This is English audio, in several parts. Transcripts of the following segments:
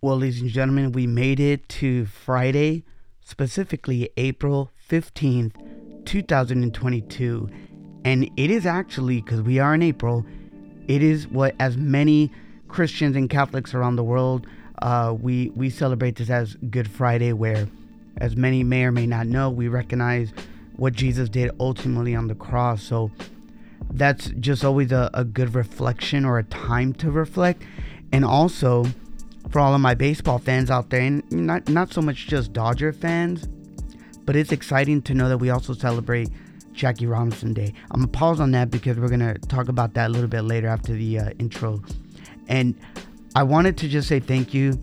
Well, ladies and gentlemen, we made it to Friday, specifically April 15th, 2022. And it is actually, because we are in April, it is what, as many Christians and Catholics around the world, uh, we, we celebrate this as Good Friday, where, as many may or may not know, we recognize what Jesus did ultimately on the cross. So that's just always a, a good reflection or a time to reflect. And also, for all of my baseball fans out there, and not not so much just Dodger fans, but it's exciting to know that we also celebrate Jackie Robinson Day. I'm gonna pause on that because we're gonna talk about that a little bit later after the uh, intro. And I wanted to just say thank you.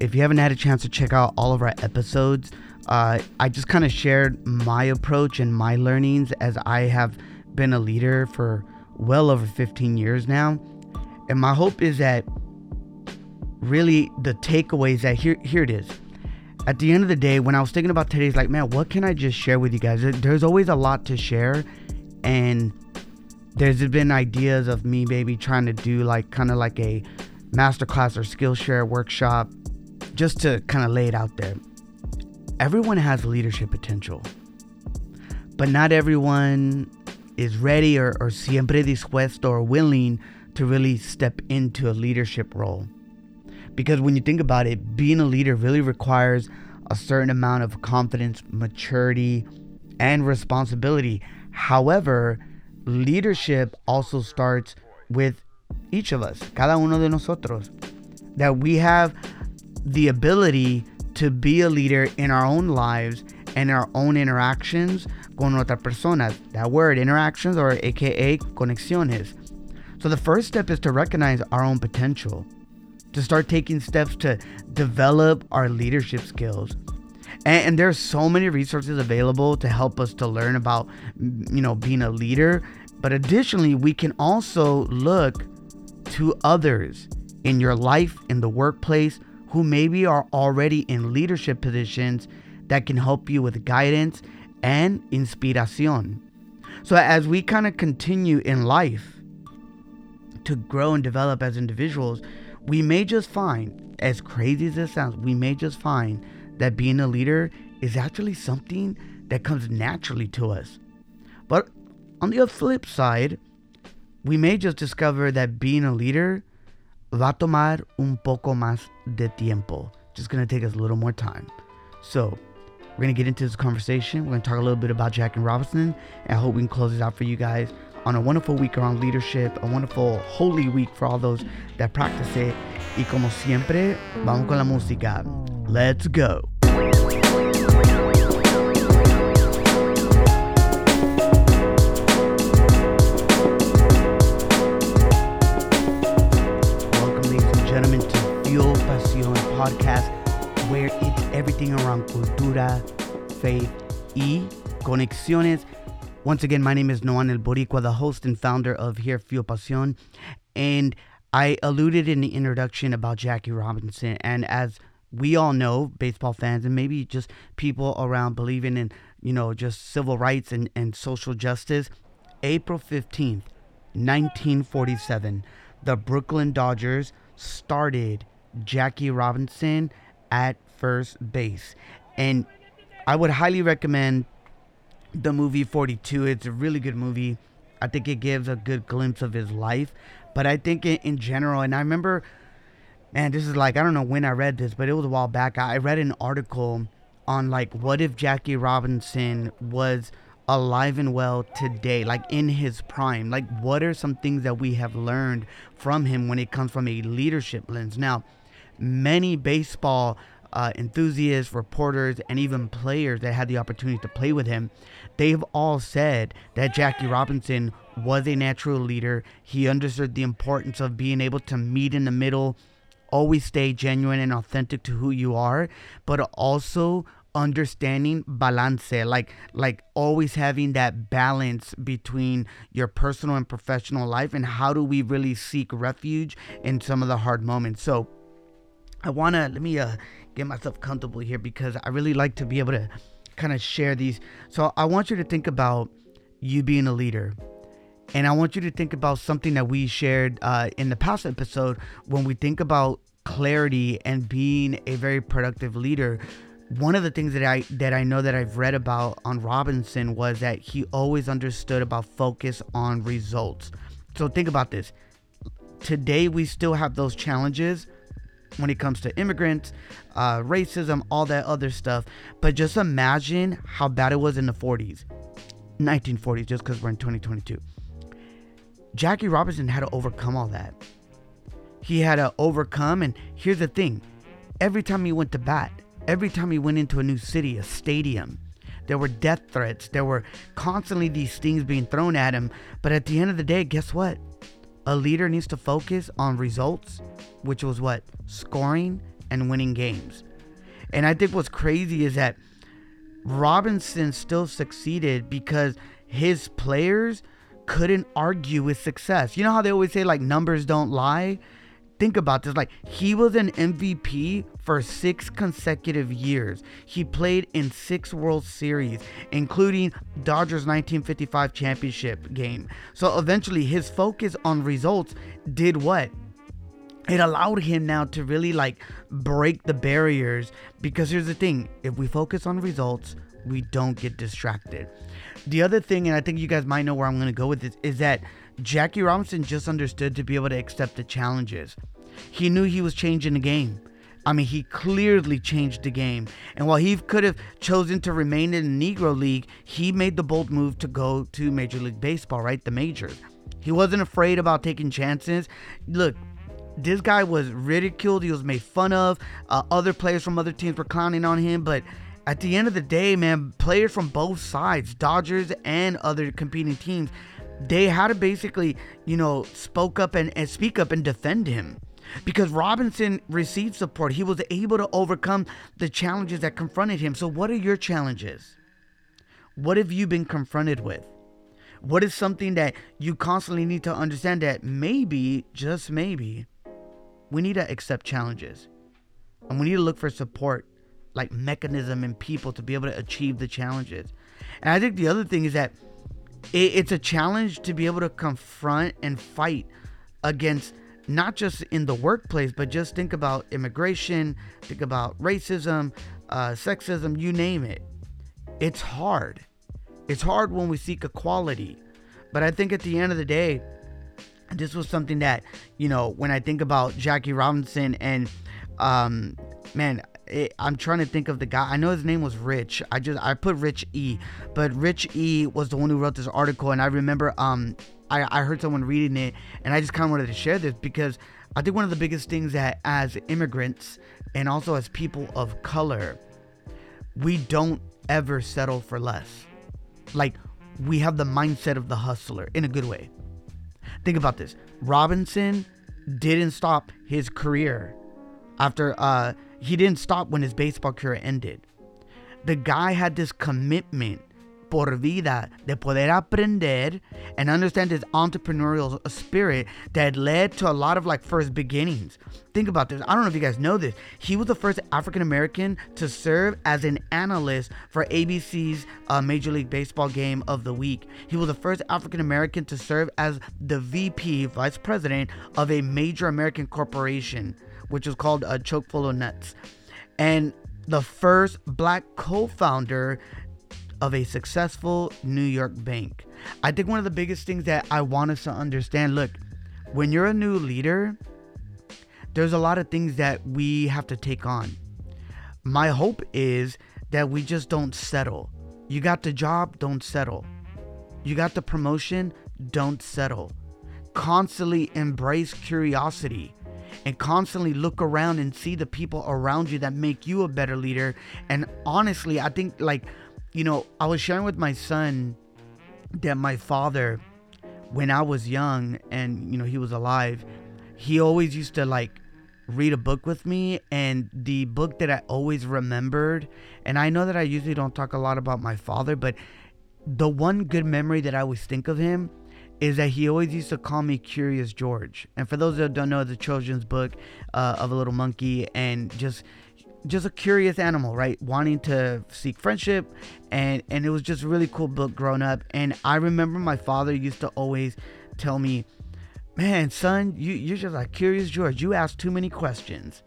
If you haven't had a chance to check out all of our episodes, uh, I just kind of shared my approach and my learnings as I have been a leader for well over 15 years now. And my hope is that really the takeaways that here here it is. At the end of the day, when I was thinking about today's like, man, what can I just share with you guys? There's always a lot to share and there's been ideas of me maybe trying to do like kind of like a masterclass or Skillshare workshop just to kind of lay it out there. Everyone has leadership potential, but not everyone is ready or, or siempre dispuesto or willing to really step into a leadership role. Because when you think about it, being a leader really requires a certain amount of confidence, maturity, and responsibility. However, leadership also starts with each of us, cada uno de nosotros. That we have the ability to be a leader in our own lives and our own interactions con otras personas. That word, interactions, or AKA conexiones. So the first step is to recognize our own potential to start taking steps to develop our leadership skills. And, and there's so many resources available to help us to learn about, you know, being a leader. But additionally, we can also look to others in your life, in the workplace, who maybe are already in leadership positions that can help you with guidance and inspiración. So as we kind of continue in life to grow and develop as individuals, we may just find, as crazy as it sounds, we may just find that being a leader is actually something that comes naturally to us. But on the flip side, we may just discover that being a leader va tomar un poco más de tiempo. Just gonna take us a little more time. So, we're gonna get into this conversation. We're gonna talk a little bit about Jackie Robinson, and I hope we can close this out for you guys on a wonderful week around leadership, a wonderful holy week for all those that practice it. Y como siempre, vamos con la música. Let's go. Welcome, ladies and gentlemen, to Fuel Pasión podcast, where it's everything around cultura, faith, y conexiones once again, my name is Noan El Boricua, the host and founder of Here Fuel Pasión. And I alluded in the introduction about Jackie Robinson. And as we all know, baseball fans, and maybe just people around believing in, you know, just civil rights and, and social justice, April 15th, 1947, the Brooklyn Dodgers started Jackie Robinson at first base. And I would highly recommend the movie 42. It's a really good movie. I think it gives a good glimpse of his life. But I think in, in general, and I remember, man, this is like, I don't know when I read this, but it was a while back. I read an article on like, what if Jackie Robinson was alive and well today, like in his prime? Like, what are some things that we have learned from him when it comes from a leadership lens? Now, many baseball uh, enthusiasts, reporters, and even players that had the opportunity to play with him, they've all said that Jackie Robinson was a natural leader. He understood the importance of being able to meet in the middle, always stay genuine and authentic to who you are, but also understanding balance like like always having that balance between your personal and professional life and how do we really seek refuge in some of the hard moments so i want to let me uh get myself comfortable here because I really like to be able to kind of share these. So I want you to think about you being a leader. And I want you to think about something that we shared uh, in the past episode when we think about clarity and being a very productive leader one of the things that I that I know that I've read about on Robinson was that he always understood about focus on results. So think about this. Today we still have those challenges when it comes to immigrants, uh, racism, all that other stuff. But just imagine how bad it was in the 40s, 1940s, just because we're in 2022. Jackie Robinson had to overcome all that. He had to overcome, and here's the thing every time he went to bat, every time he went into a new city, a stadium, there were death threats. There were constantly these things being thrown at him. But at the end of the day, guess what? A leader needs to focus on results, which was what? Scoring and winning games. And I think what's crazy is that Robinson still succeeded because his players couldn't argue with success. You know how they always say, like, numbers don't lie? think about this like he was an MVP for 6 consecutive years. He played in 6 World Series including Dodgers 1955 championship game. So eventually his focus on results did what? It allowed him now to really like break the barriers because here's the thing, if we focus on results, we don't get distracted. The other thing and I think you guys might know where I'm going to go with this is that Jackie Robinson just understood to be able to accept the challenges. He knew he was changing the game. I mean, he clearly changed the game. And while he could have chosen to remain in the Negro League, he made the bold move to go to Major League Baseball, right? The majors. He wasn't afraid about taking chances. Look, this guy was ridiculed. He was made fun of. Uh, other players from other teams were clowning on him. But at the end of the day, man, players from both sides, Dodgers and other competing teams, they had to basically, you know, spoke up and, and speak up and defend him because Robinson received support. He was able to overcome the challenges that confronted him. So, what are your challenges? What have you been confronted with? What is something that you constantly need to understand that maybe, just maybe, we need to accept challenges and we need to look for support, like mechanism and people to be able to achieve the challenges. And I think the other thing is that it's a challenge to be able to confront and fight against not just in the workplace, but just think about immigration, think about racism, uh, sexism, you name it. It's hard. It's hard when we seek equality. But I think at the end of the day, this was something that, you know, when I think about Jackie Robinson and, um, man, it, I'm trying to think of the guy. I know his name was Rich. I just I put Rich E, but Rich E was the one who wrote this article, and I remember um I I heard someone reading it, and I just kind of wanted to share this because I think one of the biggest things that as immigrants and also as people of color, we don't ever settle for less. Like we have the mindset of the hustler in a good way. Think about this. Robinson didn't stop his career after uh he didn't stop when his baseball career ended. The guy had this commitment por vida de poder aprender and understand his entrepreneurial spirit that led to a lot of like first beginnings. Think about this. I don't know if you guys know this. He was the first African American to serve as an analyst for ABC's uh, Major League Baseball game of the week. He was the first African American to serve as the VP, vice president of a major American corporation which was called a Chock full o'Nuts, and the first black co-founder of a successful New York bank. I think one of the biggest things that I want us to understand, look, when you're a new leader, there's a lot of things that we have to take on. My hope is that we just don't settle. You got the job, don't settle. You got the promotion, don't settle. Constantly embrace curiosity and constantly look around and see the people around you that make you a better leader. And honestly, I think like, you know, I was sharing with my son that my father, when I was young and, you know, he was alive, he always used to like read a book with me and the book that I always remembered and I know that I usually don't talk a lot about my father but the one good memory that I always think of him is that he always used to call me Curious George. And for those that don't know, the children's book uh, of a little monkey and just just a curious animal, right? Wanting to seek friendship, and and it was just a really cool book growing up. And I remember my father used to always tell me, "Man, son, you you're just like Curious George. You ask too many questions."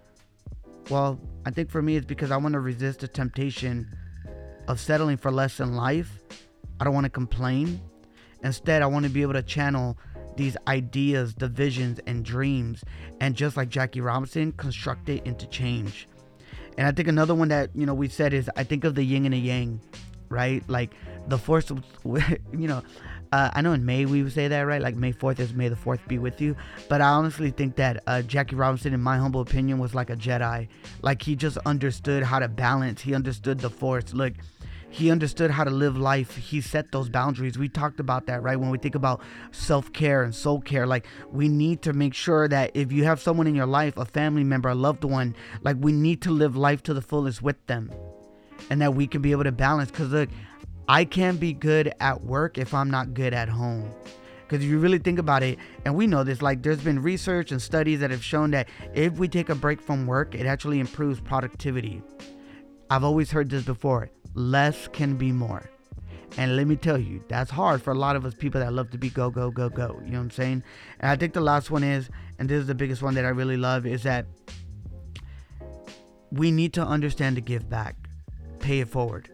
Well, I think for me, it's because I want to resist the temptation of settling for less in life. I don't want to complain. Instead, I want to be able to channel these ideas, the visions, and dreams, and just like Jackie Robinson, construct it into change. And I think another one that you know we said is I think of the yin and the yang, right? Like the force, you know, uh, I know in May we would say that, right? Like May 4th is May the 4th be with you. But I honestly think that uh, Jackie Robinson, in my humble opinion, was like a Jedi. Like he just understood how to balance, he understood the force. Look, he understood how to live life. He set those boundaries. We talked about that, right? When we think about self care and soul care, like we need to make sure that if you have someone in your life, a family member, a loved one, like we need to live life to the fullest with them and that we can be able to balance. Because look, I can't be good at work if I'm not good at home. Because if you really think about it, and we know this, like there's been research and studies that have shown that if we take a break from work, it actually improves productivity. I've always heard this before less can be more. And let me tell you, that's hard for a lot of us people that love to be go, go, go, go. You know what I'm saying? And I think the last one is, and this is the biggest one that I really love, is that we need to understand to give back, pay it forward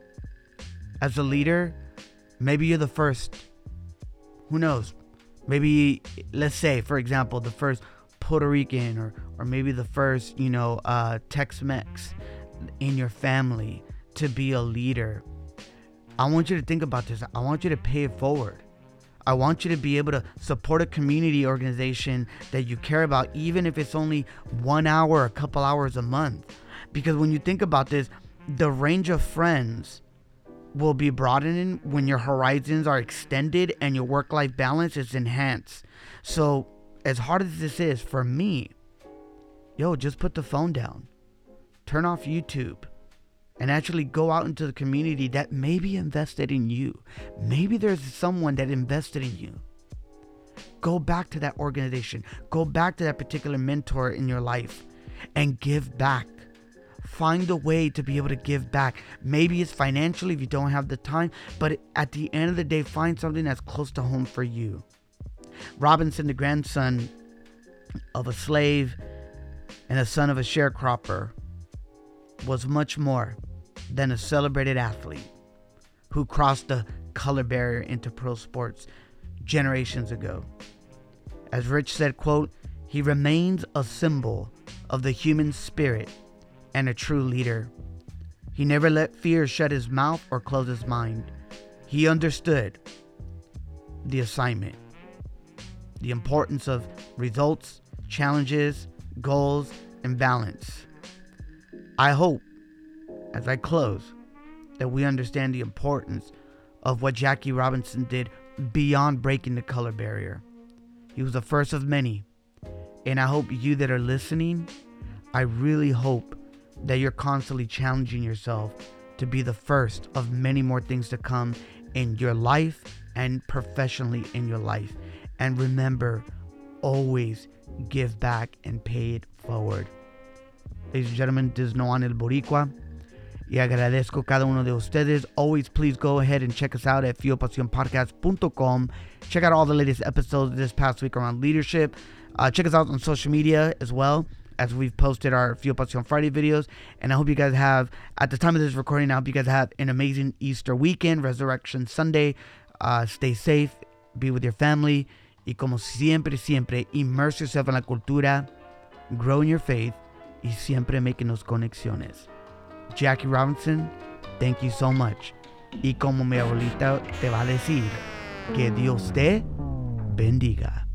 as a leader, maybe you're the first. Who knows? Maybe let's say, for example, the first Puerto Rican or or maybe the first, you know, uh, Tex-Mex in your family to be a leader. I want you to think about this. I want you to pay it forward. I want you to be able to support a community organization that you care about, even if it's only one hour, a couple hours a month. Because when you think about this, the range of friends will be broadening when your horizons are extended and your work life balance is enhanced. So, as hard as this is for me, yo, just put the phone down, turn off YouTube, and actually go out into the community that maybe invested in you. Maybe there's someone that invested in you. Go back to that organization, go back to that particular mentor in your life, and give back find a way to be able to give back. Maybe it's financially if you don't have the time, but at the end of the day, find something that's close to home for you. Robinson, the grandson of a slave and the son of a sharecropper, was much more than a celebrated athlete who crossed the color barrier into pro sports generations ago. As Rich said, quote, he remains a symbol of the human spirit and a true leader. He never let fear shut his mouth or close his mind. He understood the assignment, the importance of results, challenges, goals, and balance. I hope, as I close, that we understand the importance of what Jackie Robinson did beyond breaking the color barrier. He was the first of many. And I hope you that are listening, I really hope that you're constantly challenging yourself to be the first of many more things to come in your life and professionally in your life. And remember, always give back and pay it forward. Ladies and gentlemen, this is Noan El Boricua. Y agradezco cada uno de ustedes. Always please go ahead and check us out at fuelpasionpodcast.com. Check out all the latest episodes this past week around leadership. Uh, check us out on social media as well as we've posted our Fuel Passion Friday videos. And I hope you guys have, at the time of this recording, I hope you guys have an amazing Easter weekend, Resurrection Sunday. Uh, stay safe, be with your family. Y como siempre, siempre, immerse yourself en la cultura, grow in your faith, y siempre making those conexiones. Jackie Robinson, thank you so much. Y como mi abuelita te va a decir, que Dios te bendiga.